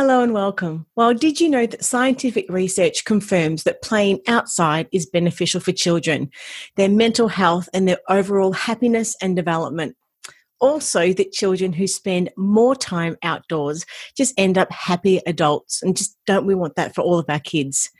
Hello and welcome. Well, did you know that scientific research confirms that playing outside is beneficial for children, their mental health, and their overall happiness and development? Also that children who spend more time outdoors just end up happy adults and just don't we want that for all of our kids.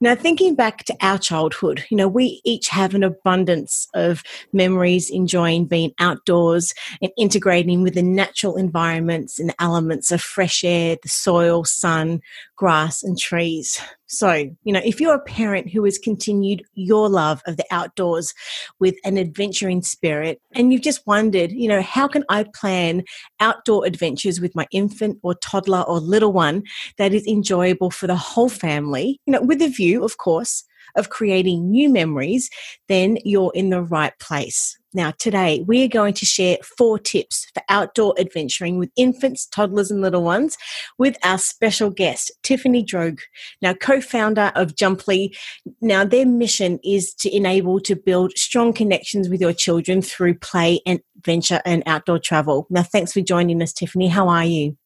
Now thinking back to our childhood you know we each have an abundance of memories enjoying being outdoors and integrating with the natural environments and elements of fresh air the soil sun grass and trees so, you know, if you're a parent who has continued your love of the outdoors with an adventuring spirit and you've just wondered, you know, how can I plan outdoor adventures with my infant or toddler or little one that is enjoyable for the whole family, you know, with a view, of course, of creating new memories, then you're in the right place. Now, today we are going to share four tips for outdoor adventuring with infants, toddlers, and little ones with our special guest, Tiffany Droege, now co founder of Jumply. Now, their mission is to enable to build strong connections with your children through play and adventure and outdoor travel. Now, thanks for joining us, Tiffany. How are you?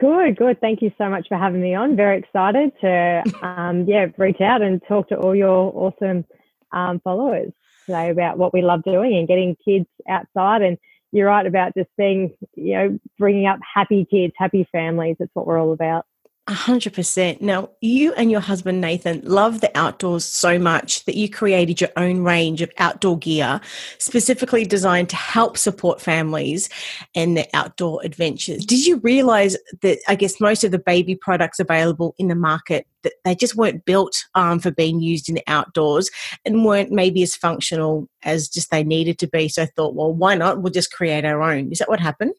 Good, good. Thank you so much for having me on. Very excited to, um, yeah, reach out and talk to all your awesome um, followers today about what we love doing and getting kids outside. And you're right about just being, you know, bringing up happy kids, happy families. That's what we're all about. A hundred percent. Now, you and your husband Nathan love the outdoors so much that you created your own range of outdoor gear specifically designed to help support families and their outdoor adventures. Did you realize that I guess most of the baby products available in the market that they just weren't built um, for being used in the outdoors and weren't maybe as functional as just they needed to be? So I thought, well, why not? We'll just create our own. Is that what happened?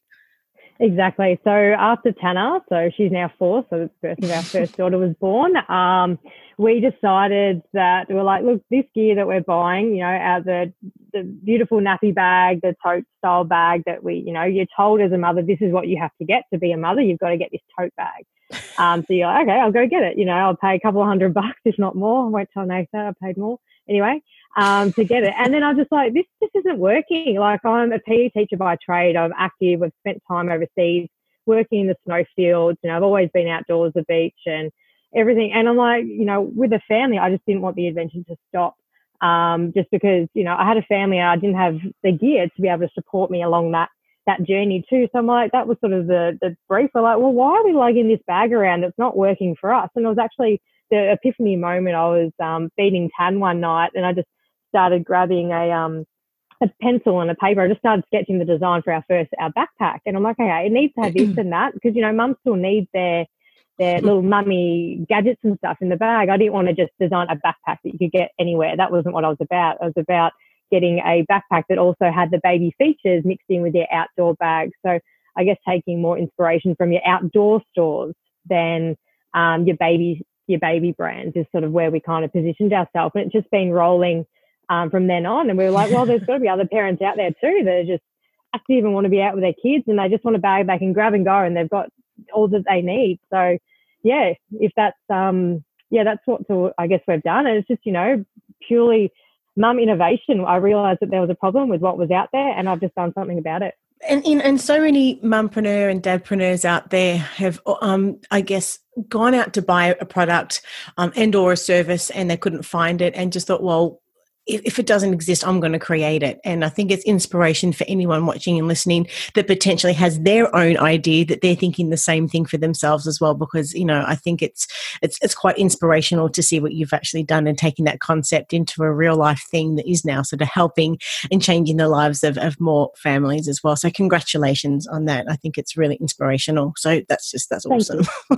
Exactly. So after Tanner, so she's now four, so the birth of our first daughter was born. Um, we decided that we we're like, look, this gear that we're buying, you know, out the the beautiful nappy bag, the tote style bag that we, you know, you're told as a mother, this is what you have to get to be a mother. You've got to get this tote bag. Um, so you're like, okay, I'll go get it. You know, I'll pay a couple of hundred bucks, if not more. I won't tell Nathan I paid more. Anyway, um, to get it. And then I was just like, this just isn't working. Like I'm a PE teacher by trade. I'm active. I've spent time overseas working in the snowfields. You know, I've always been outdoors, the beach and everything. And I'm like, you know, with a family, I just didn't want the adventure to stop. Um, just because, you know, I had a family and I didn't have the gear to be able to support me along that that journey too. So I'm like, that was sort of the the brief. We're like, well, why are we lugging this bag around It's not working for us? And it was actually the epiphany moment. I was um, feeding Tan one night, and I just started grabbing a um a pencil and a paper. I just started sketching the design for our first our backpack, and I'm like, okay, it needs to have this and that because you know, mum still needs their their little mummy gadgets and stuff in the bag. I didn't want to just design a backpack that you could get anywhere. That wasn't what I was about. I was about getting a backpack that also had the baby features mixed in with your outdoor bag. So I guess taking more inspiration from your outdoor stores than um, your baby your baby brands is sort of where we kind of positioned ourselves. And it's just been rolling um, from then on. And we were like, well, there's got to be other parents out there too that are just active and want to be out with their kids and they just want a bag they can grab and go and they've got all that they need. So yeah, if that's um yeah, that's what to, I guess we've done. And it's just, you know, purely mum innovation. I realized that there was a problem with what was out there and I've just done something about it. And, and so many mumpreneur and dadpreneurs out there have, um, I guess, gone out to buy a product um, and or a service and they couldn't find it and just thought, well, if, it doesn't exist, I'm going to create it. And I think it's inspiration for anyone watching and listening that potentially has their own idea that they're thinking the same thing for themselves as well. Because you know, I think it's it's it's quite inspirational to see what you've actually done and taking that concept into a real life thing that is now sort of helping and changing the lives of, of more families as well. So congratulations on that. I think it's really inspirational. So that's just that's Thank awesome.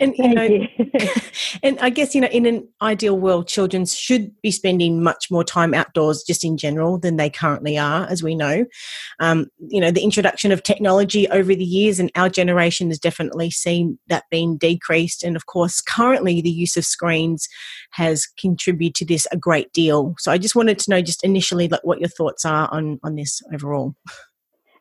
and you Thank know, you. and I guess you know, in an ideal world, children should be spending much more more time outdoors just in general than they currently are, as we know. Um, you know, the introduction of technology over the years, and our generation has definitely seen that being decreased. And of course, currently the use of screens has contributed to this a great deal. So I just wanted to know, just initially, like what your thoughts are on on this overall.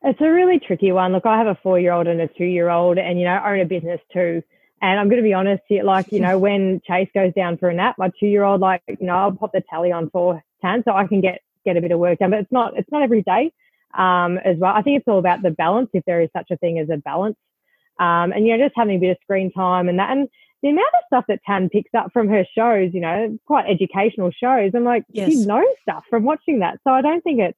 It's a really tricky one. Look, I have a four year old and a two year old, and, you know, own a business too. And I'm going to be honest here, like, you know, when Chase goes down for a nap, my two year old, like, you know, I'll pop the tally on for 10 so I can get, get a bit of work done, but it's not, it's not every day, um, as well. I think it's all about the balance, if there is such a thing as a balance. Um, and, you know, just having a bit of screen time and that. And the amount of stuff that Tan picks up from her shows, you know, quite educational shows. I'm like, yes. she knows stuff from watching that. So I don't think it's,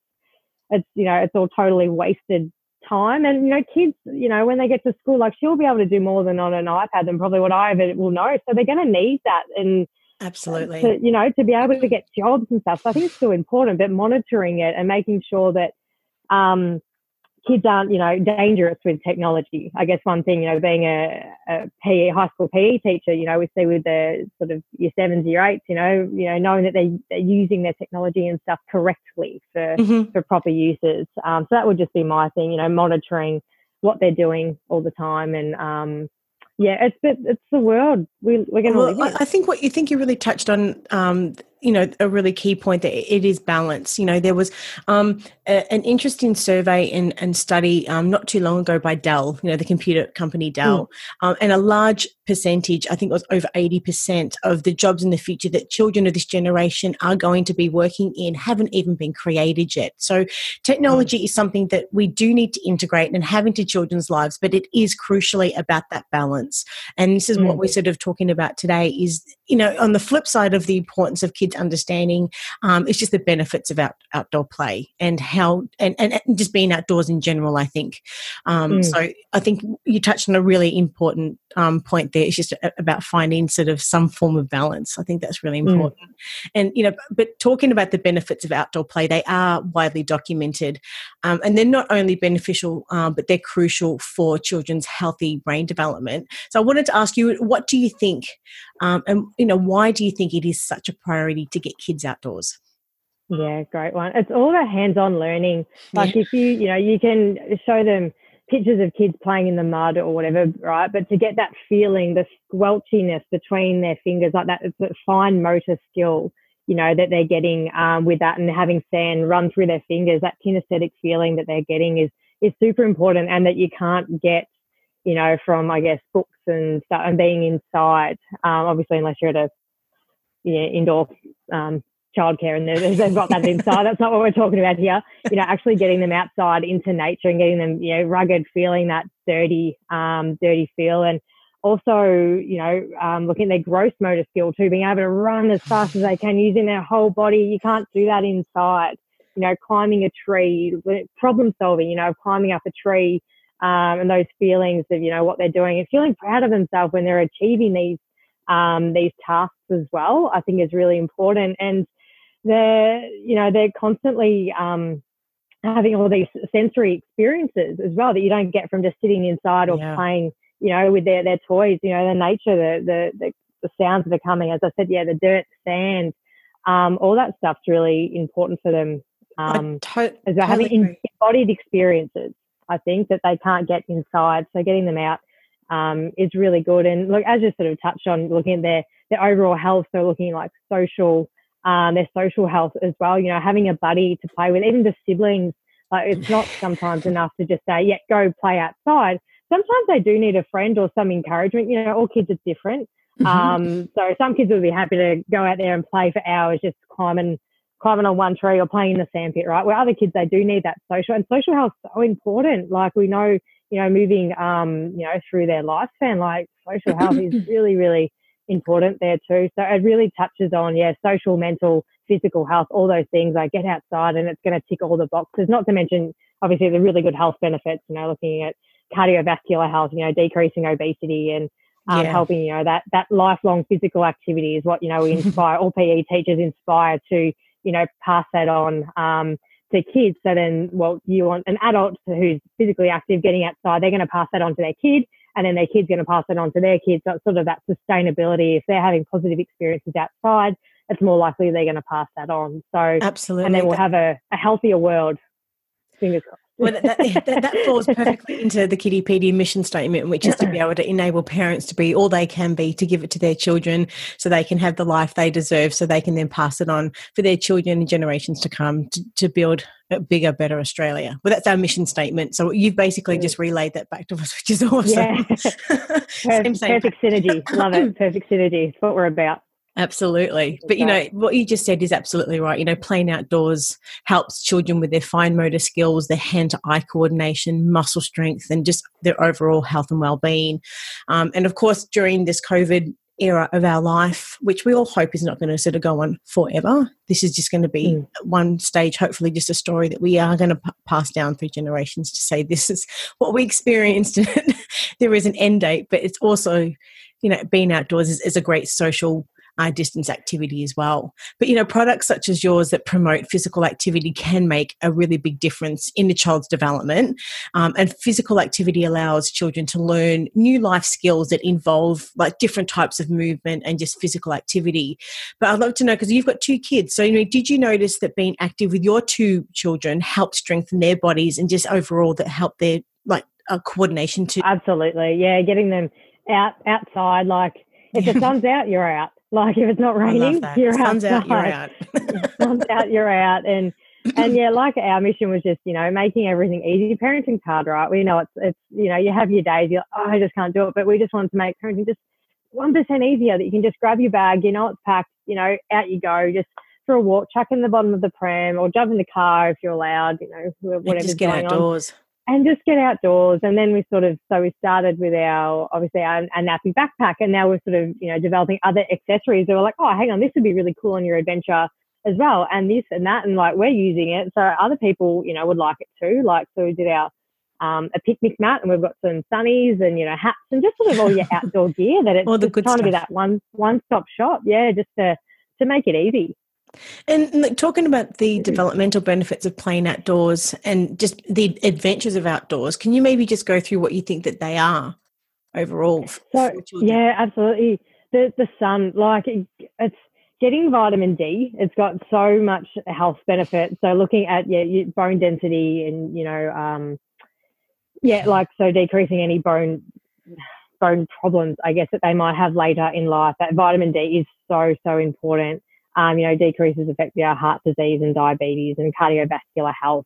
it's you know it's all totally wasted time and you know kids you know when they get to school like she'll be able to do more than on an ipad than probably what i ever will know so they're going to need that and absolutely to, you know to be able to get jobs and stuff so i think it's still important but monitoring it and making sure that um kids aren't, you know, dangerous with technology. I guess one thing, you know, being a, a PE, high school PE teacher, you know, we see with the sort of year sevens, year eights, you know, you know, knowing that they, they're using their technology and stuff correctly for, mm-hmm. for proper uses. Um, so that would just be my thing, you know, monitoring what they're doing all the time and, um, yeah, it's it's the world we, we're going to well, live in. I think what you think you really touched on um, you know a really key point that it is balance you know there was um, a, an interesting survey and, and study um, not too long ago by dell you know the computer company dell mm. um, and a large percentage i think it was over 80% of the jobs in the future that children of this generation are going to be working in haven't even been created yet so technology mm. is something that we do need to integrate and have into children's lives but it is crucially about that balance and this is mm. what we're sort of talking about today is you know on the flip side of the importance of kids kids understanding um, it's just the benefits of out, outdoor play and how and, and, and, just being outdoors in general i think um, mm. so i think you touched on a really important um, point there it's just about finding sort of some form of balance i think that's really mm. important mm. and you know but talking about the benefits of outdoor play they are widely documented um, and they're not only beneficial um, but they're crucial for children's healthy brain development so i wanted to ask you what do you think um, and you know why do you think it is such a priority to get kids outdoors yeah great one it's all about hands-on learning like yeah. if you you know you can show them pictures of kids playing in the mud or whatever, right? But to get that feeling, the squelchiness between their fingers, like that, it's a fine motor skill, you know, that they're getting um, with that and having sand run through their fingers, that kinesthetic feeling that they're getting is is super important and that you can't get you know, from I guess books and stuff and being inside. Um, obviously, unless you're at a yeah, indoor um, childcare and they've got that inside. That's not what we're talking about here. You know, actually getting them outside into nature and getting them, you know, rugged, feeling that dirty, um, dirty feel, and also, you know, um, looking at their gross motor skill too, being able to run as fast as they can using their whole body. You can't do that inside. You know, climbing a tree, problem solving. You know, climbing up a tree um, and those feelings of you know what they're doing and feeling proud of themselves when they're achieving these um, these tasks as well. I think is really important, and they're you know they're constantly um, having all these sensory experiences as well that you don't get from just sitting inside or yeah. playing you know with their their toys. You know the nature, the the the, the sounds that are coming. As I said, yeah, the dirt, sand, um, all that stuff's really important for them. Um, to- as they're totally having embodied experiences. I think, that they can't get inside. So getting them out um, is really good. And look, as you sort of touched on, looking at their, their overall health, so looking like social, um, their social health as well, you know, having a buddy to play with, even the siblings, like it's not sometimes enough to just say, yeah, go play outside. Sometimes they do need a friend or some encouragement. You know, all kids are different. Mm-hmm. Um, so some kids will be happy to go out there and play for hours, just climbing climbing on one tree or playing in the sandpit, right? Where other kids, they do need that social and social health so important. Like we know, you know, moving, um, you know, through their lifespan, like social health is really, really important there too. So it really touches on, yeah, social, mental, physical health, all those things. Like get outside and it's going to tick all the boxes, not to mention obviously the really good health benefits, you know, looking at cardiovascular health, you know, decreasing obesity and um, yeah. helping, you know, that, that lifelong physical activity is what, you know, we inspire, all PE teachers inspire to, you know, pass that on um, to kids. So then, well, you want an adult who's physically active getting outside, they're going to pass that on to their kid, and then their kid's going to pass it on to their kids. So it's sort of that sustainability. If they're having positive experiences outside, it's more likely they're going to pass that on. So, absolutely. And then we'll have a, a healthier world. Fingers crossed well, that, that, that, falls perfectly into the Kittypedia mission statement, which is to be able to enable parents to be all they can be, to give it to their children so they can have the life they deserve, so they can then pass it on for their children and generations to come to, to build a bigger, better Australia. Well, that's our mission statement. So you've basically just relayed that back to us, which is awesome. Yeah. same, same. Perfect synergy. Love it. Perfect synergy. It's what we're about. Absolutely. But you know, what you just said is absolutely right. You know, playing outdoors helps children with their fine motor skills, their hand to eye coordination, muscle strength, and just their overall health and well being. Um, and of course, during this COVID era of our life, which we all hope is not going to sort of go on forever, this is just going to be mm. one stage, hopefully, just a story that we are going to p- pass down through generations to say this is what we experienced. there is an end date, but it's also you know, being outdoors is, is a great social uh, distance activity as well. But you know, products such as yours that promote physical activity can make a really big difference in the child's development. Um, and physical activity allows children to learn new life skills that involve like different types of movement and just physical activity. But I'd love to know because you've got two kids. So you know, did you notice that being active with your two children helped strengthen their bodies and just overall that helped their like uh, coordination too? Absolutely, yeah. Getting them out outside, like if the sun's out, you're out. Like if it's not raining, you're Sun's outside. out, you're out. Sun's out, you're out. And and yeah, like our mission was just, you know, making everything easy. Parenting's hard, right? We know it's it's you know, you have your days, you're like, oh, I just can't do it. But we just wanted to make parenting just one percent easier that you can just grab your bag, you know it's packed, you know, out you go, just for a walk, chuck in the bottom of the pram or jump in the car if you're allowed, you know, whatever's just get outdoors. On and just get outdoors. And then we sort of, so we started with our, obviously our, our nappy backpack and now we're sort of, you know, developing other accessories that were like, oh, hang on, this would be really cool on your adventure as well. And this and that. And like, we're using it. So other people, you know, would like it too. Like, so we did our, um, a picnic mat and we've got some sunnies and, you know, hats and just sort of all your outdoor gear that it's all the good trying stuff. to be that one, one stop shop. Yeah. Just to, to make it easy. And talking about the developmental benefits of playing outdoors and just the adventures of outdoors, can you maybe just go through what you think that they are overall? So, yeah, absolutely. The the sun, like it's getting vitamin D. It's got so much health benefit. So looking at yeah, bone density and you know, um, yeah, like so decreasing any bone bone problems, I guess that they might have later in life. That vitamin D is so so important um, you know, decreases affect our heart disease and diabetes and cardiovascular health,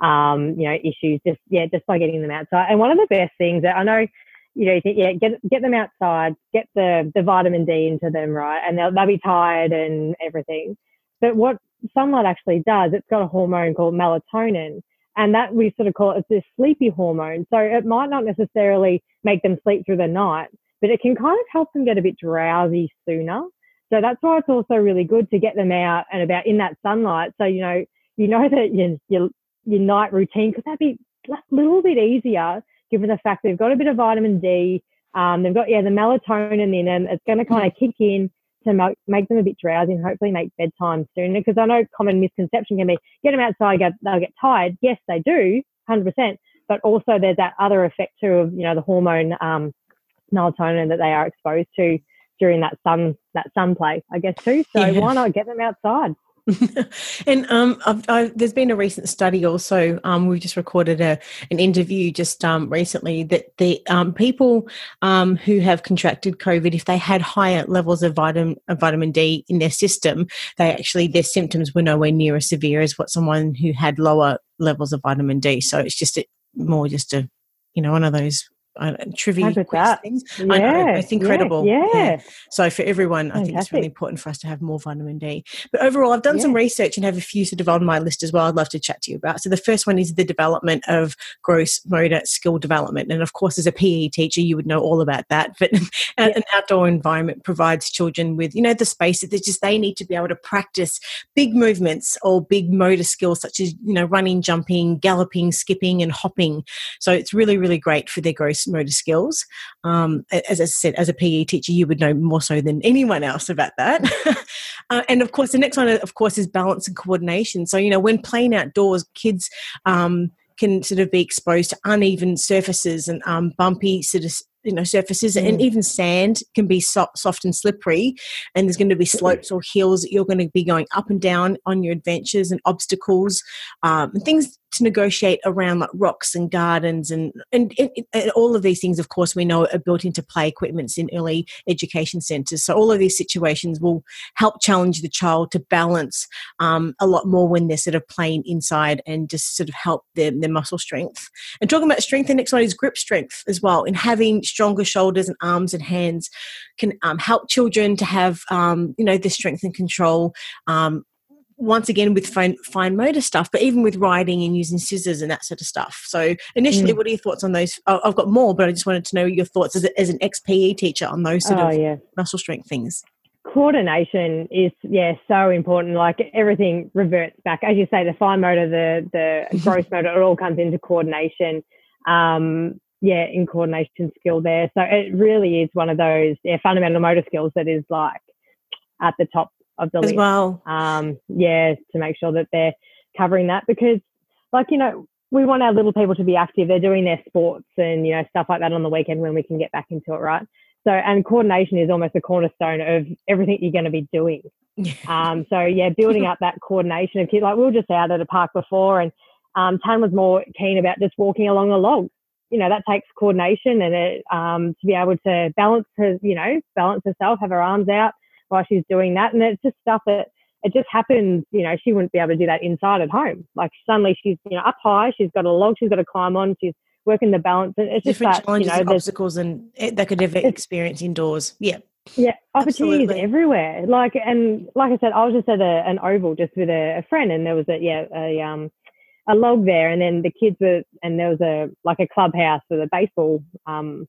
um, you know, issues just, yeah, just by getting them outside. And one of the best things that I know, you know, yeah, get, get them outside, get the, the vitamin D into them, right? And they'll, they'll be tired and everything. But what sunlight actually does, it's got a hormone called melatonin. And that we sort of call it, this sleepy hormone. So it might not necessarily make them sleep through the night, but it can kind of help them get a bit drowsy sooner. So that's why it's also really good to get them out and about in that sunlight. So, you know, you know that your, your, your night routine could that be a little bit easier given the fact they've got a bit of vitamin D. Um, they've got, yeah, the melatonin in them. It's going to kind of kick in to make, make them a bit drowsy and hopefully make bedtime sooner. Because I know common misconception can be get them outside, get, they'll get tired. Yes, they do, 100%. But also there's that other effect too of, you know, the hormone um, melatonin that they are exposed to during that sun that sun play, I guess too. So yeah. why not get them outside? and um, I've, I've, there's been a recent study also. Um, we just recorded a, an interview just um, recently that the um, people um, who have contracted COVID, if they had higher levels of vitamin, of vitamin D in their system, they actually their symptoms were nowhere near as severe as what someone who had lower levels of vitamin D. So it's just a, more just a you know one of those uh, trivia things. Yeah, I know, it's incredible. Yeah, yeah. So for everyone, Fantastic. I think it's really important for us to have more vitamin D. But overall, I've done yeah. some research and have a few sort of on my list as well. I'd love to chat to you about. So the first one is the development of gross motor skill development, and of course, as a PE teacher, you would know all about that. But an outdoor environment provides children with you know the space that they just they need to be able to practice big movements or big motor skills such as you know running, jumping, galloping, skipping, and hopping. So it's really really great for their gross motor skills. Um, as I said, as a PE teacher, you would know more so than anyone else about that. uh, and of course, the next one, of course, is balance and coordination. So, you know, when playing outdoors, kids um, can sort of be exposed to uneven surfaces and um, bumpy sort of you know surfaces mm. and even sand can be soft, soft and slippery and there's going to be slopes or hills that you're going to be going up and down on your adventures and obstacles um, and things to negotiate around like rocks and gardens and, and, and, and all of these things of course we know are built into play equipments in early education centres so all of these situations will help challenge the child to balance um, a lot more when they're sort of playing inside and just sort of help their, their muscle strength. And talking about strength the next one is grip strength as well in having stronger shoulders and arms and hands can um, help children to have um, you know the strength and control um, once again with fine, fine motor stuff, but even with writing and using scissors and that sort of stuff. So, initially, mm. what are your thoughts on those? I've got more, but I just wanted to know your thoughts as, a, as an XPE teacher on those sort oh, of yeah. muscle strength things. Coordination is yeah so important. Like everything reverts back, as you say, the fine motor, the the gross motor, it all comes into coordination. Um, yeah, in coordination skill there. So it really is one of those yeah, fundamental motor skills that is like at the top of the As list. well. Um, yeah, to make sure that they're covering that because, like, you know, we want our little people to be active. They're doing their sports and, you know, stuff like that on the weekend when we can get back into it, right? So, and coordination is almost a cornerstone of everything you're going to be doing. um, so, yeah, building up that coordination of kids. Like, we were just out at a park before and um, Tan was more keen about just walking along a log. You know, that takes coordination and it, um, to be able to balance her, you know, balance herself, have her arms out, while she's doing that. And it's just stuff that it just happens, you know, she wouldn't be able to do that inside at home. Like suddenly she's, you know, up high, she's got a log she's got to climb on, she's working the balance. It's Different just that, challenges you know, obstacles and they could ever experience indoors. Yeah. Yeah, opportunities Absolutely. everywhere. Like and like I said, I was just at a, an oval just with a, a friend, and there was a yeah a um a log there, and then the kids were and there was a like a clubhouse with a baseball um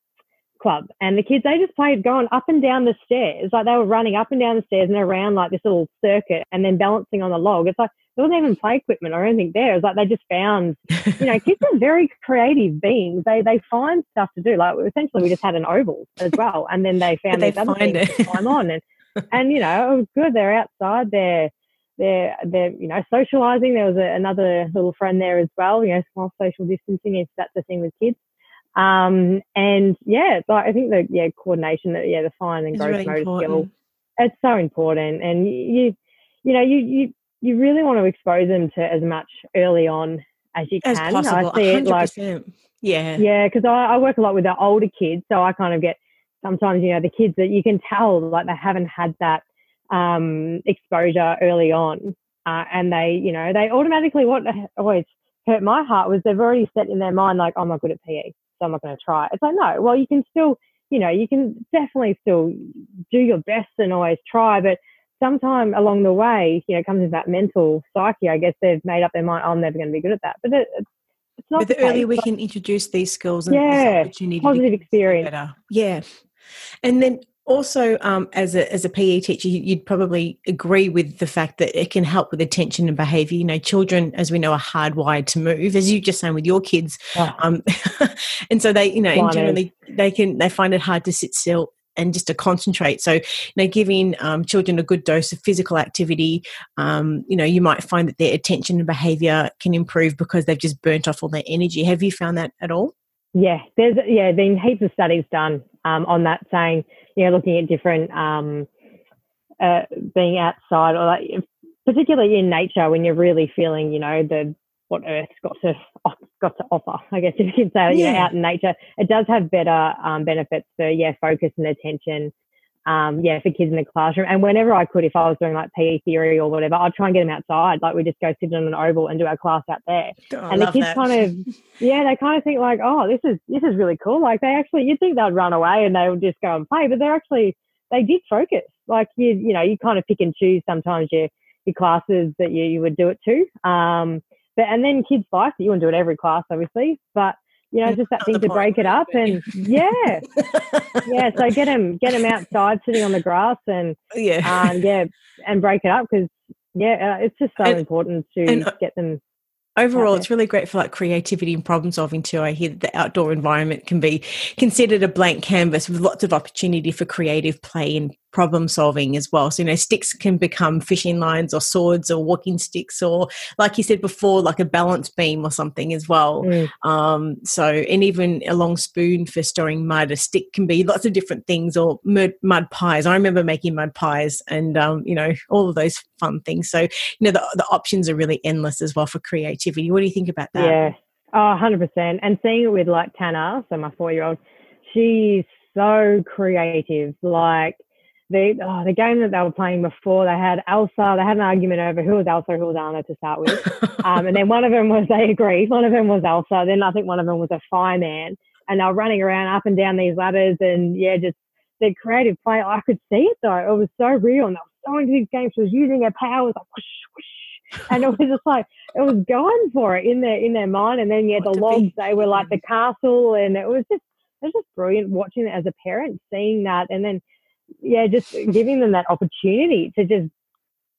club and the kids they just played going up and down the stairs like they were running up and down the stairs and around like this little circuit and then balancing on the log. It's like there wasn't even play equipment or anything there. It's like they just found you know kids are very creative beings. They they find stuff to do. Like essentially we just had an oval as well and then they found they things it. to climb on and and you know it was good. They're outside they're they're they're you know socializing. There was a, another little friend there as well you know small social distancing if that's the thing with kids um, and yeah, but I think the yeah, coordination, yeah, the fine and gross really motor important. skill, it's so important. And you, you know, you you you really want to expose them to as much early on as you as can. Possible. I see 100%. it like yeah, yeah, because I, I work a lot with the older kids, so I kind of get sometimes you know the kids that you can tell like they haven't had that um, exposure early on, uh, and they you know they automatically what always hurt my heart was they've already set in their mind like, oh, I'm not good at PE so I'm not going to try. It's like, no, well, you can still, you know, you can definitely still do your best and always try, but sometime along the way, you know, it comes into that mental psyche. I guess they've made up their mind, oh, I'm never going to be good at that. But it, it's not. But the, the earlier we can introduce these skills and yeah, positive experience. Better. Yeah. And then also um, as a as a PE teacher, you'd probably agree with the fact that it can help with attention and behaviour. You know, children, as we know, are hardwired to move, as you just saying with your kids, yeah. um, and so they, you know, generally they can they find it hard to sit still and just to concentrate. So, you know, giving um, children a good dose of physical activity, um, you know, you might find that their attention and behaviour can improve because they've just burnt off all their energy. Have you found that at all? Yeah, there's yeah been heaps of studies done um, on that, saying you know looking at different um, uh, being outside or like particularly in nature when you're really feeling you know the what Earth's got to got to offer. I guess if you can say yeah. you know out in nature, it does have better um, benefits for yeah focus and attention um, yeah, for kids in the classroom. And whenever I could, if I was doing like PE theory or whatever, I'd try and get them outside. Like we just go sit on an oval and do our class out there. Oh, and the kids that. kind of, yeah, they kind of think like, oh, this is this is really cool. Like they actually, you'd think they'd run away and they would just go and play, but they're actually they did focus. Like you, you know, you kind of pick and choose sometimes your your classes that you, you would do it to. Um, but and then kids like it. You want to do it every class, obviously, but you know, just that thing to break it up and yeah, yeah. So get them, get them outside, sitting on the grass, and yeah, um, yeah, and break it up because yeah, uh, it's just so and, important to and, uh, get them. Overall, it's really great for like creativity and problem solving too. I hear that the outdoor environment can be considered a blank canvas with lots of opportunity for creative play and problem solving as well. So, you know, sticks can become fishing lines or swords or walking sticks or, like you said before, like a balance beam or something as well. Mm. Um, so, and even a long spoon for storing mud, a stick can be lots of different things or mud, mud pies. I remember making mud pies and, um, you know, all of those fun things. So, you know, the, the options are really endless as well for creativity. What do you think about that? Yeah. Oh, 100%. And seeing it with like Tanner, so my four year old, she's so creative. Like, the oh, the game that they were playing before, they had Elsa. They had an argument over who was Elsa, who was Anna to start with, um, and then one of them was they agreed. One of them was Elsa. Then I think one of them was a fireman, and they were running around up and down these ladders, and yeah, just the creative play. I could see it though; it was so real, and they were so into these games. She was using her powers like whoosh, whoosh, and it was just like it was going for it in their in their mind. And then yeah, the logs they were like the castle, and it was just it was just brilliant watching it as a parent, seeing that, and then yeah, just giving them that opportunity to just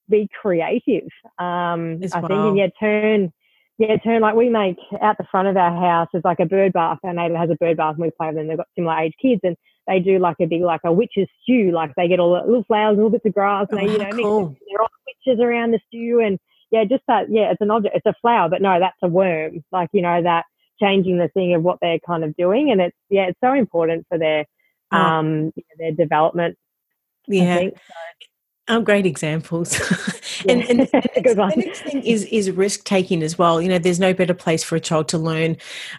be creative. Um, I think, and yeah, turn, yeah, turn like we make out the front of our house is like a bird bath. Our neighbour has a bird bath, and we play with them. They've got similar age kids, and they do like a big like a witch's stew. Like they get all the little flowers, little bits of grass, and they you oh, know cool. mix they're all witches around the stew, and yeah, just that. Yeah, it's an object. It's a flower, but no, that's a worm. Like you know that changing the thing of what they're kind of doing, and it's yeah, it's so important for their. Um, you know, their development. Yeah. Um, great examples. and, and, and the next thing is is risk taking as well. You know, there's no better place for a child to learn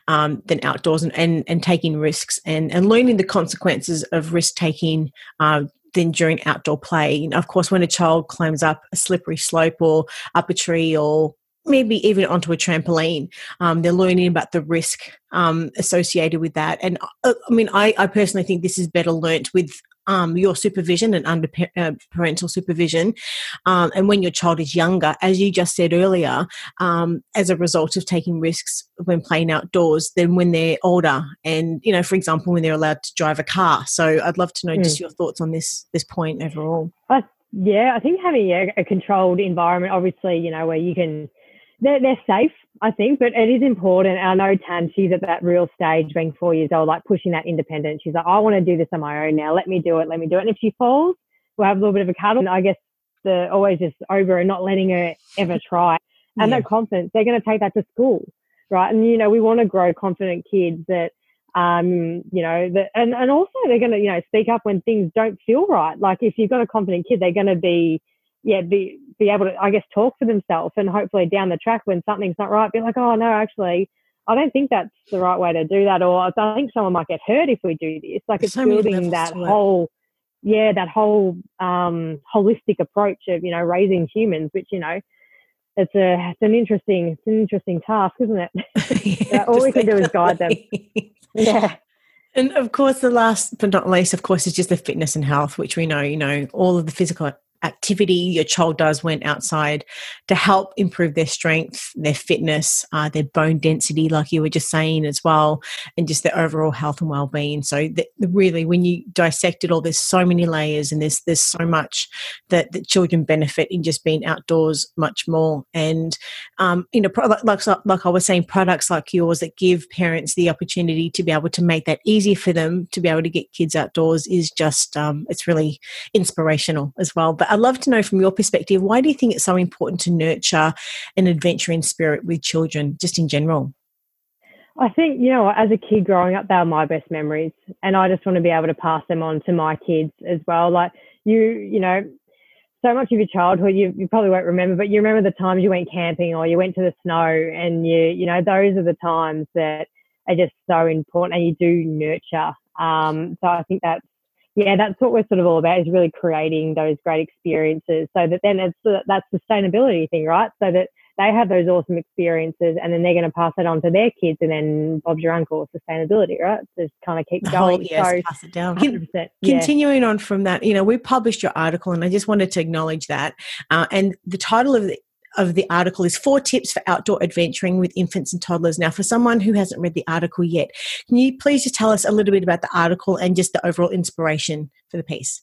um, than outdoors and, and, and taking risks and, and learning the consequences of risk taking uh, than during outdoor play. Know, of course, when a child climbs up a slippery slope or up a tree or maybe even onto a trampoline. Um, they're learning about the risk um, associated with that. And uh, I mean, I, I, personally think this is better learnt with um, your supervision and under uh, parental supervision. Um, and when your child is younger, as you just said earlier, um, as a result of taking risks when playing outdoors, than when they're older. And, you know, for example, when they're allowed to drive a car. So I'd love to know mm. just your thoughts on this, this point overall. Uh, yeah, I think having a, a controlled environment, obviously, you know, where you can they're, they're safe, I think, but it is important. I know Tan, she's at that real stage, being four years old, like pushing that independence. She's like, I want to do this on my own now. Let me do it. Let me do it. And if she falls, we'll have a little bit of a cuddle. And I guess the always just over and not letting her ever try. And yeah. that confidence, they're going to take that to school, right? And you know, we want to grow confident kids that, um, you know, that, and and also they're going to, you know, speak up when things don't feel right. Like if you've got a confident kid, they're going to be yeah, be be able to, I guess, talk for themselves and hopefully down the track when something's not right, be like, oh no, actually, I don't think that's the right way to do that, or I think someone might get hurt if we do this. Like it's so building that whole, yeah, that whole um, holistic approach of you know raising humans, which you know. It's a it's an interesting it's an interesting task, isn't it? yeah, all we can do is guide them. yeah. And of course, the last but not least, of course, is just the fitness and health, which we know, you know, all of the physical activity your child does when outside to help improve their strength, their fitness, uh, their bone density, like you were just saying as well, and just their overall health and well-being. So the, the really, when you dissect it all, there's so many layers, and there's there's so much that, that children benefit in just being outdoors much more. And um, you know, like like I was saying, products like yours that give parents the opportunity to be able to make that easier for them to be able to get kids outdoors is just um, it's really inspirational as well. But I'd love to know from your perspective, why do you think it's so important to nurture an adventuring spirit with children, just in general? I think, you know, as a kid growing up, they are my best memories. And I just want to be able to pass them on to my kids as well. Like, you, you know, so much of your childhood you, you probably won't remember, but you remember the times you went camping or you went to the snow and you, you know, those are the times that are just so important and you do nurture. Um, so I think that's yeah, that's what we're sort of all about is really creating those great experiences so that then it's that sustainability thing, right? So that they have those awesome experiences and then they're going to pass it on to their kids and then Bob's your uncle, sustainability, right? Just kind of keep going. Oh, yes, so, pass it down. yeah. Continuing on from that, you know, we published your article and I just wanted to acknowledge that. Uh, and the title of the of the article is four tips for outdoor adventuring with infants and toddlers. Now, for someone who hasn't read the article yet, can you please just tell us a little bit about the article and just the overall inspiration for the piece?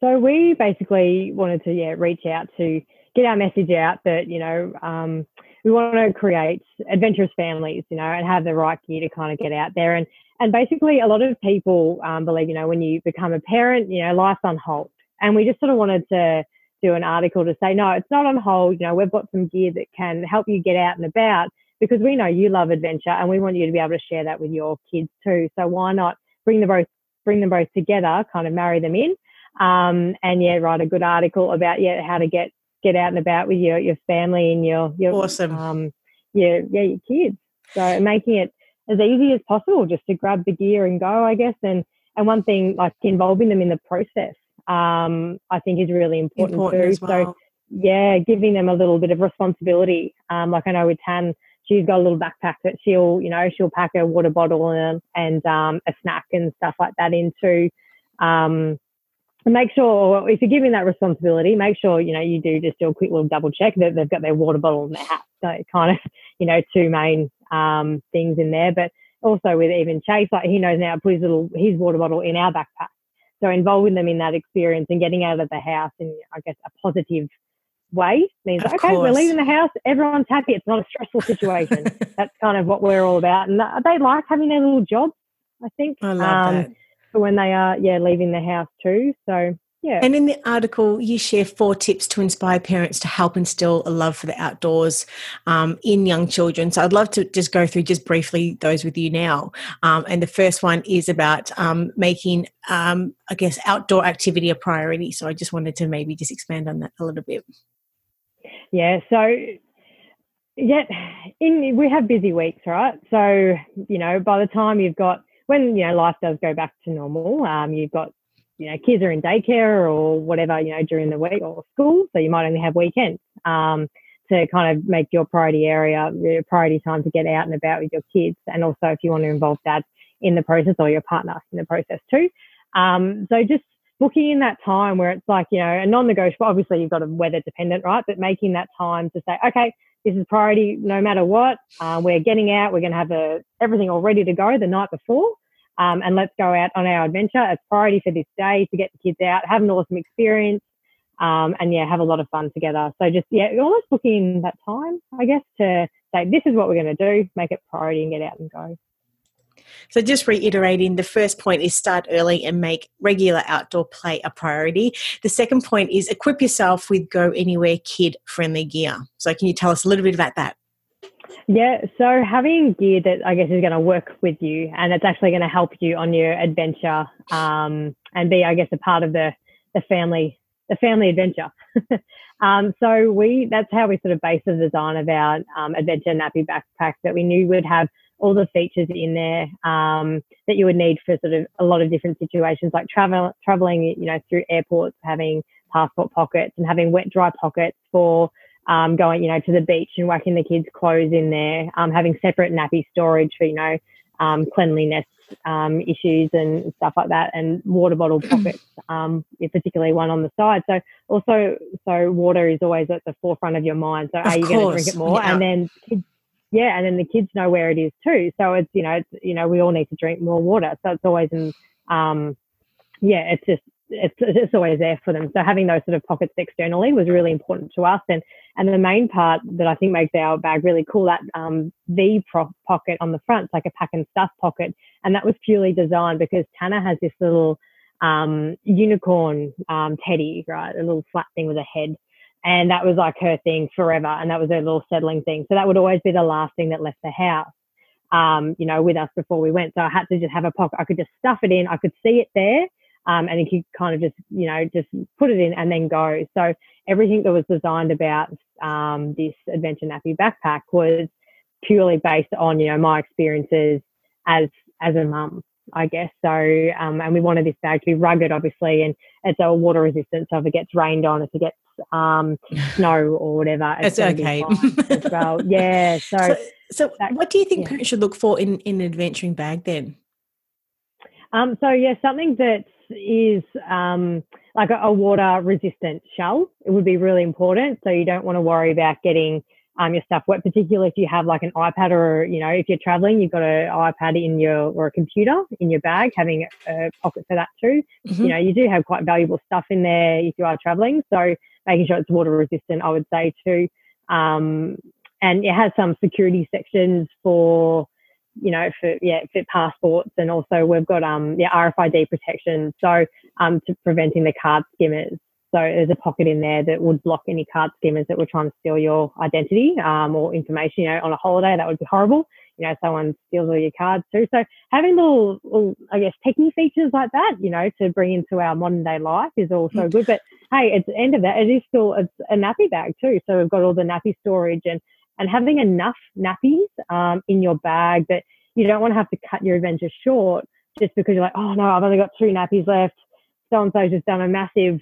So we basically wanted to yeah reach out to get our message out that you know um, we want to create adventurous families, you know, and have the right gear to kind of get out there and and basically, a lot of people um, believe, you know, when you become a parent, you know, life's on hold. And we just sort of wanted to do an article to say, no, it's not on hold. You know, we've got some gear that can help you get out and about because we know you love adventure and we want you to be able to share that with your kids too. So why not bring them both, bring them both together, kind of marry them in, um, and yeah, write a good article about yeah how to get get out and about with your your family and your your awesome, um, yeah, yeah, your kids. So making it as easy as possible just to grab the gear and go, I guess. And and one thing like involving them in the process, um, I think is really important, important too. Well. So yeah, giving them a little bit of responsibility. Um, like I know with Tan, she's got a little backpack that she'll, you know, she'll pack a water bottle and, and um, a snack and stuff like that into. Um, make sure if you're giving that responsibility, make sure you know you do just do a quick little double check that they've got their water bottle in their hat. So kind of you know two main um, things in there, but also with even Chase, like he knows now put his little his water bottle in our backpack. So involving them in that experience and getting out of the house in I guess a positive way means of okay, course. we're leaving the house, everyone's happy. It's not a stressful situation. That's kind of what we're all about, and they like having their little jobs. I think. I love um, that for when they are yeah leaving the house too. So yeah. And in the article, you share four tips to inspire parents to help instill a love for the outdoors um, in young children. So I'd love to just go through just briefly those with you now. Um, and the first one is about um, making, um, I guess, outdoor activity a priority. So I just wanted to maybe just expand on that a little bit. Yeah. So yeah, in we have busy weeks, right? So you know, by the time you've got when you know life does go back to normal, um, you've got you know kids are in daycare or whatever you know during the week or school, so you might only have weekends um, to kind of make your priority area your priority time to get out and about with your kids, and also if you want to involve dad in the process or your partner in the process too. Um, so just booking in that time where it's like you know a non-negotiable. Obviously, you've got a weather dependent, right? But making that time to say, okay, this is priority no matter what. Uh, we're getting out. We're going to have a, everything all ready to go the night before. Um, and let's go out on our adventure. It's priority for this day to get the kids out, have an awesome experience, um, and yeah, have a lot of fun together. So just yeah, almost booking that time, I guess, to say this is what we're going to do, make it priority, and get out and go. So, just reiterating, the first point is start early and make regular outdoor play a priority. The second point is equip yourself with Go Anywhere kid friendly gear. So, can you tell us a little bit about that? Yeah, so having gear that I guess is going to work with you and it's actually going to help you on your adventure um, and be, I guess, a part of the the family the family adventure. um, so we that's how we sort of base the design of our um, adventure nappy backpack that we knew would have all the features in there um, that you would need for sort of a lot of different situations, like travel traveling, you know, through airports, having passport pockets and having wet dry pockets for um, going, you know, to the beach and whacking the kids' clothes in there, um, having separate nappy storage for, you know, um, cleanliness um, issues and stuff like that, and water bottle pockets, um, particularly one on the side. So also, so water is always at the forefront of your mind. So of are you going to drink it more? Yeah. And then kids yeah, and then the kids know where it is too. So it's you know it's, you know we all need to drink more water. So it's always in um yeah it's just it's it's always there for them. So having those sort of pockets externally was really important to us. And and the main part that I think makes our bag really cool that um V pro- pocket on the front, it's like a pack and stuff pocket, and that was purely designed because Tanner has this little um unicorn um teddy, right, a little flat thing with a head and that was like her thing forever. And that was her little settling thing. So that would always be the last thing that left the house, um, you know, with us before we went. So I had to just have a pocket. I could just stuff it in. I could see it there. Um, and you could kind of just, you know, just put it in and then go. So everything that was designed about um, this adventure nappy backpack was purely based on, you know, my experiences as as a mum. I guess. So, um, and we wanted this bag to be rugged, obviously, and it's a water resistant. So if it gets rained on, if it gets um, snow or whatever, it's, it's okay. as well. Yeah. So, so, so that, what do you think yeah. parents should look for in, in an adventuring bag then? Um, so yeah, something that is um, like a, a water resistant shell. It would be really important. So you don't want to worry about getting um, your stuff wet, particularly if you have like an iPad or, you know, if you're traveling, you've got an iPad in your, or a computer in your bag, having a pocket for that too. Mm-hmm. You know, you do have quite valuable stuff in there if you are traveling. So making sure it's water resistant, I would say too. Um, and it has some security sections for you know, for yeah, fit passports, and also we've got um, yeah, RFID protection, so um, to preventing the card skimmers. So there's a pocket in there that would block any card skimmers that were trying to steal your identity um, or information. You know, on a holiday that would be horrible. You know, someone steals all your cards too. So having little, little I guess, techie features like that, you know, to bring into our modern day life is also mm. good. But hey, at the end of that, it is still it's a nappy bag too. So we've got all the nappy storage and and having enough nappies um, in your bag that you don't want to have to cut your adventure short just because you're like, oh no, I've only got two nappies left. So and so's just done a massive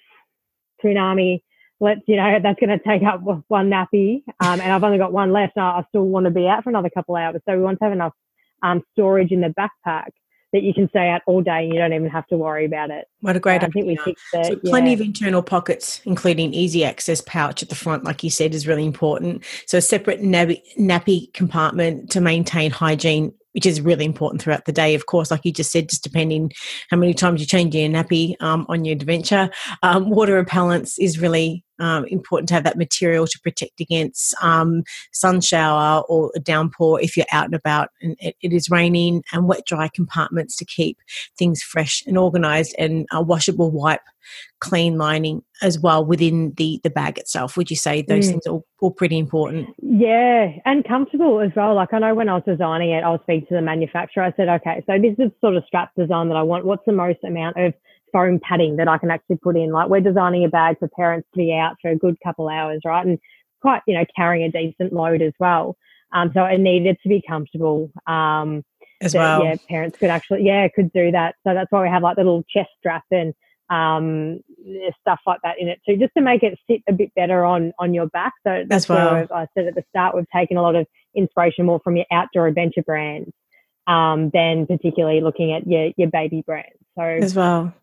tsunami. Let's, you know, that's going to take up one nappy. Um, and I've only got one left. And I still want to be out for another couple of hours. So we want to have enough um, storage in the backpack that you can stay out all day and you don't even have to worry about it. What a great uh, I think we fixed it. So plenty of internal pockets, including easy access pouch at the front, like you said, is really important. So a separate nappy, nappy compartment to maintain hygiene which is really important throughout the day. Of course, like you just said, just depending how many times you change your nappy um, on your adventure. Um, water repellents is really um, important to have that material to protect against um, sun shower or a downpour if you're out and about and it, it is raining and wet dry compartments to keep things fresh and organized and a washable wipe clean lining as well within the the bag itself. Would you say those mm. things are all pretty important? Yeah and comfortable as well. Like i know when i was designing it i was speaking to the manufacturer. I said okay so this is sort of strap design that i want. What's the most amount of foam padding that I can actually put in. Like we're designing a bag for parents to be out for a good couple hours, right? And quite, you know, carrying a decent load as well. Um, so it needed to be comfortable. Um, as that, well. Yeah, parents could actually, yeah, could do that. So that's why we have like the little chest strap and um, stuff like that in it too, just to make it sit a bit better on on your back. So that's as well. where I said at the start, we've taken a lot of inspiration more from your outdoor adventure brands um, than particularly looking at your your baby brands. So as well,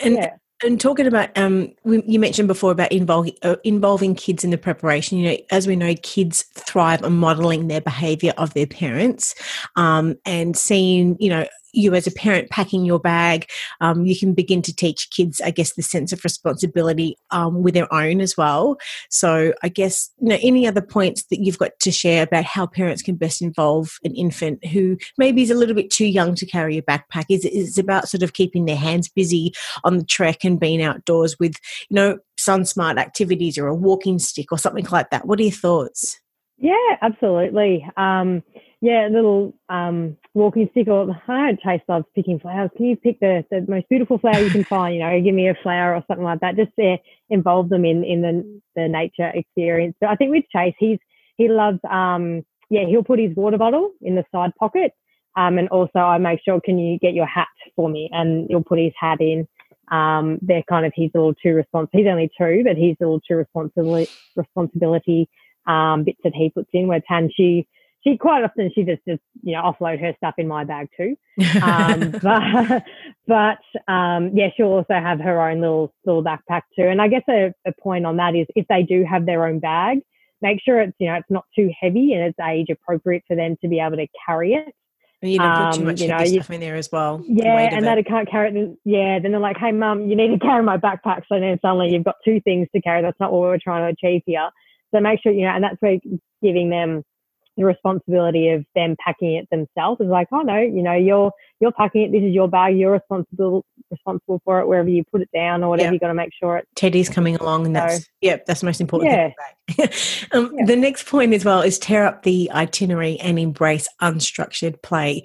and yeah. and talking about um, you mentioned before about involving uh, involving kids in the preparation. You know, as we know, kids thrive on modeling their behaviour of their parents, um, and seeing you know you as a parent packing your bag, um, you can begin to teach kids, I guess, the sense of responsibility um, with their own as well. So, I guess, you know, any other points that you've got to share about how parents can best involve an infant who maybe is a little bit too young to carry a backpack? Is it about sort of keeping their hands busy on the trek and being outdoors with, you know, sun smart activities or a walking stick or something like that? What are your thoughts? Yeah, absolutely. Um, yeah, little um, walking stick or I don't taste loves picking flowers. Can you pick the, the most beautiful flower you can find? You know, give me a flower or something like that. Just to involve them in in the the nature experience. But I think with Chase, he's he loves um yeah he'll put his water bottle in the side pocket. Um, and also I make sure can you get your hat for me? And he'll put his hat in. Um, they're kind of his little two response. He's only two, but his little two responsibility responsibility um, bits that he puts in. Where Tan she she quite often she just just you know offload her stuff in my bag too. Um, but but um, yeah, she'll also have her own little little backpack too. And I guess a, a point on that is if they do have their own bag, make sure it's you know it's not too heavy and it's age appropriate for them to be able to carry it. you don't put too um, much um, you know, stuff in there as well. Yeah, and that it can't carry it. Yeah, then they're like, "Hey, mum, you need to carry my backpack." So then suddenly you've got two things to carry. That's not what we're trying to achieve here. So make sure you know, and that's where giving them the responsibility of them packing it themselves is like, oh no, you know, you're you're packing it. This is your bag. You're responsible responsible for it wherever you put it down or whatever. Yep. You got to make sure it. Teddy's coming along, and that's so, yeah, that's the most important. Yeah. um, yeah. The next point as well is tear up the itinerary and embrace unstructured play.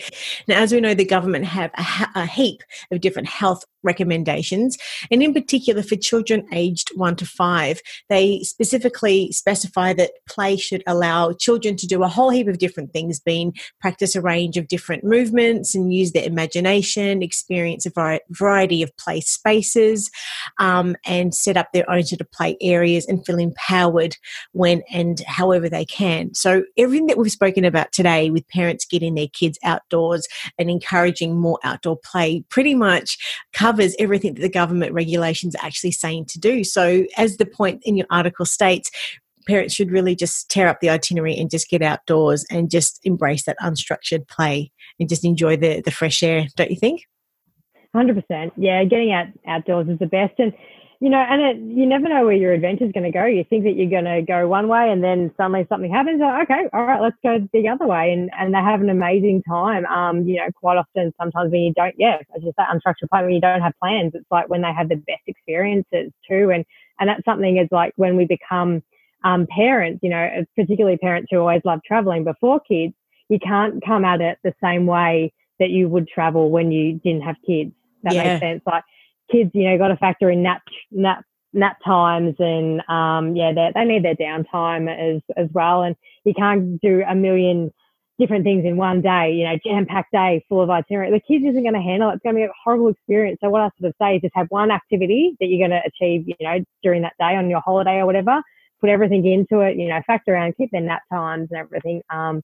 Now, as we know, the government have a, a heap of different health recommendations, and in particular for children aged one to five, they specifically specify that play should allow children to do a whole heap of different things, being practice a range of different movements and use their imagination, experience a variety of play spaces, um, and set up their own sort of play areas and feel empowered when and however they can. So, everything that we've spoken about today with parents getting their kids outdoors and encouraging more outdoor play pretty much covers everything that the government regulations are actually saying to do. So, as the point in your article states, parents should really just tear up the itinerary and just get outdoors and just embrace that unstructured play and just enjoy the, the fresh air, don't you think? 100%. Yeah, getting out outdoors is the best. And you know, and it, you never know where your adventure is going to go. You think that you're going to go one way, and then suddenly something happens. Okay, all right, let's go the other way, and and they have an amazing time. Um, you know, quite often, sometimes when you don't, yeah, as you say, unstructured play, when you don't have plans, it's like when they have the best experiences too, and and that's something is like when we become um, parents, you know, particularly parents who always love traveling before kids, you can't come at it the same way that you would travel when you didn't have kids. That yeah. makes sense. Like kids, you know, got to factor in nap nap nap times and um, yeah, they they need their downtime as as well. And you can't do a million different things in one day. You know, jam packed day full of itinerary. The kids isn't going to handle it. It's going to be a horrible experience. So what I sort of say is just have one activity that you're going to achieve. You know, during that day on your holiday or whatever. Put everything into it. You know, factor around, keep their nap times and everything um,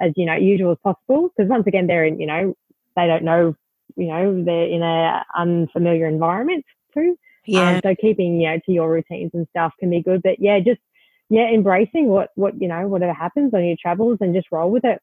as you know usual as possible. Because once again, they're in. You know, they don't know you know, they're in a unfamiliar environment too. Um, yeah. Um, so keeping, you know, to your routines and stuff can be good. But yeah, just yeah, embracing what what you know, whatever happens on your travels and just roll with it.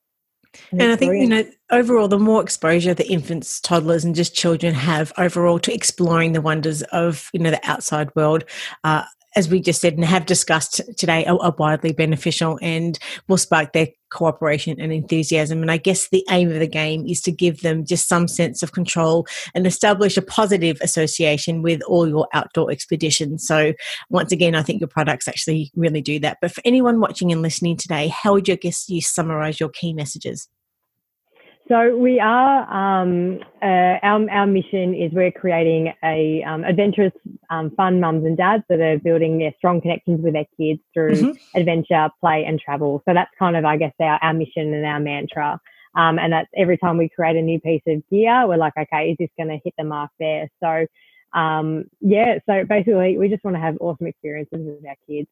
And, and I think, you know, overall, the more exposure the infants, toddlers, and just children have overall to exploring the wonders of, you know, the outside world, uh, as we just said and have discussed today, are, are, widely beneficial and will spark their cooperation and enthusiasm. And I guess the aim of the game is to give them just some sense of control and establish a positive association with all your outdoor expeditions. So, once again, I think your products actually really do that. But for anyone watching and listening today, how would you guess you summarize your key messages? So we are, um, uh, our, our mission is we're creating a um, adventurous, um, fun mums and dads that are building their strong connections with their kids through mm-hmm. adventure, play and travel. So that's kind of, I guess, our, our mission and our mantra. Um, and that's every time we create a new piece of gear, we're like, okay, is this going to hit the mark there? So, um, yeah, so basically we just want to have awesome experiences with our kids.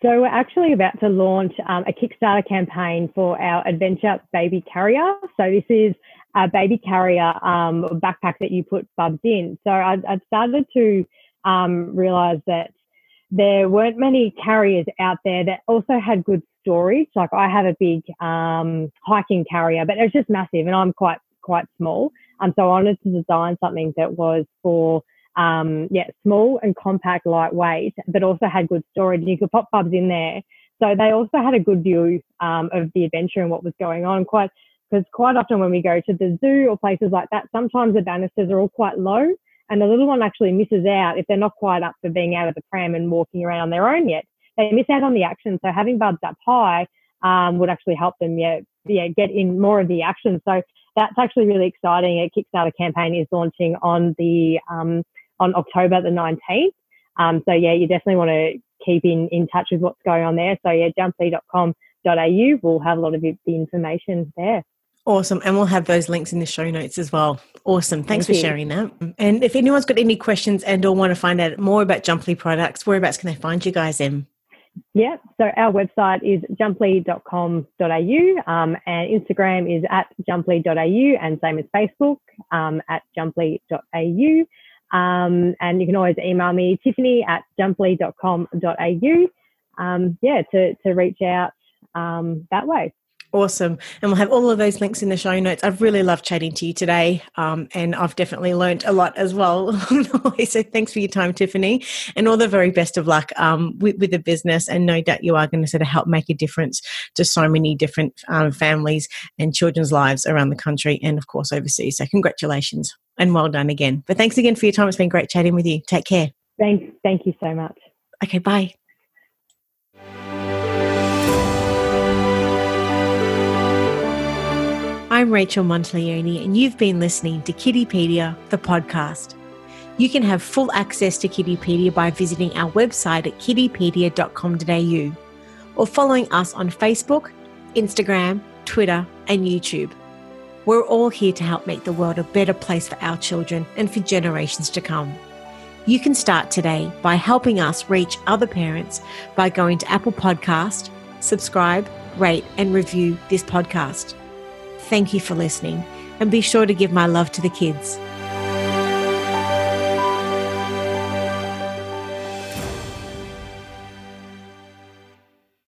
So we're actually about to launch um, a Kickstarter campaign for our Adventure Baby Carrier. So this is a baby carrier um, backpack that you put bubs in. So I, have started to um, realize that there weren't many carriers out there that also had good storage. Like I have a big um, hiking carrier, but it's just massive, and I'm quite quite small. Um, so I wanted to design something that was for um, yeah, small and compact, lightweight, but also had good storage. You could pop bubs in there. So they also had a good view um, of the adventure and what was going on. Quite because quite often when we go to the zoo or places like that, sometimes the banisters are all quite low, and the little one actually misses out if they're not quite up for being out of the pram and walking around on their own yet. They miss out on the action. So having bubs up high um, would actually help them, yeah, yeah, get in more of the action. So that's actually really exciting. A Kickstarter campaign is launching on the um, on October the 19th. Um, so yeah, you definitely want to keep in, in touch with what's going on there. So yeah, jumply.com.au will have a lot of the information there. Awesome. And we'll have those links in the show notes as well. Awesome. Thanks Thank for you. sharing that. And if anyone's got any questions and or want to find out more about Jumply products, whereabouts can they find you guys, in? Yeah, so our website is jumply.com.au um, and Instagram is at jumply.au and same as Facebook um, at jumply.au. Um, and you can always email me, tiffany at jumply.com.au, um, yeah, to, to reach out um, that way. Awesome. And we'll have all of those links in the show notes. I've really loved chatting to you today. Um, and I've definitely learned a lot as well So thanks for your time, Tiffany. And all the very best of luck um, with, with, the business. And no doubt you are going to sort of help make a difference to so many different um, families and children's lives around the country and, of course, overseas. So congratulations and well done again. But thanks again for your time. It's been great chatting with you. Take care. Thanks. Thank you so much. Okay, bye. I'm Rachel Monteleone, and you've been listening to Kiddipedia, the podcast. You can have full access to Kiddipedia by visiting our website at kiddipedia.com.au or following us on Facebook, Instagram, Twitter, and YouTube. We're all here to help make the world a better place for our children and for generations to come. You can start today by helping us reach other parents by going to Apple Podcast, subscribe, rate, and review this podcast. Thank you for listening, and be sure to give my love to the kids.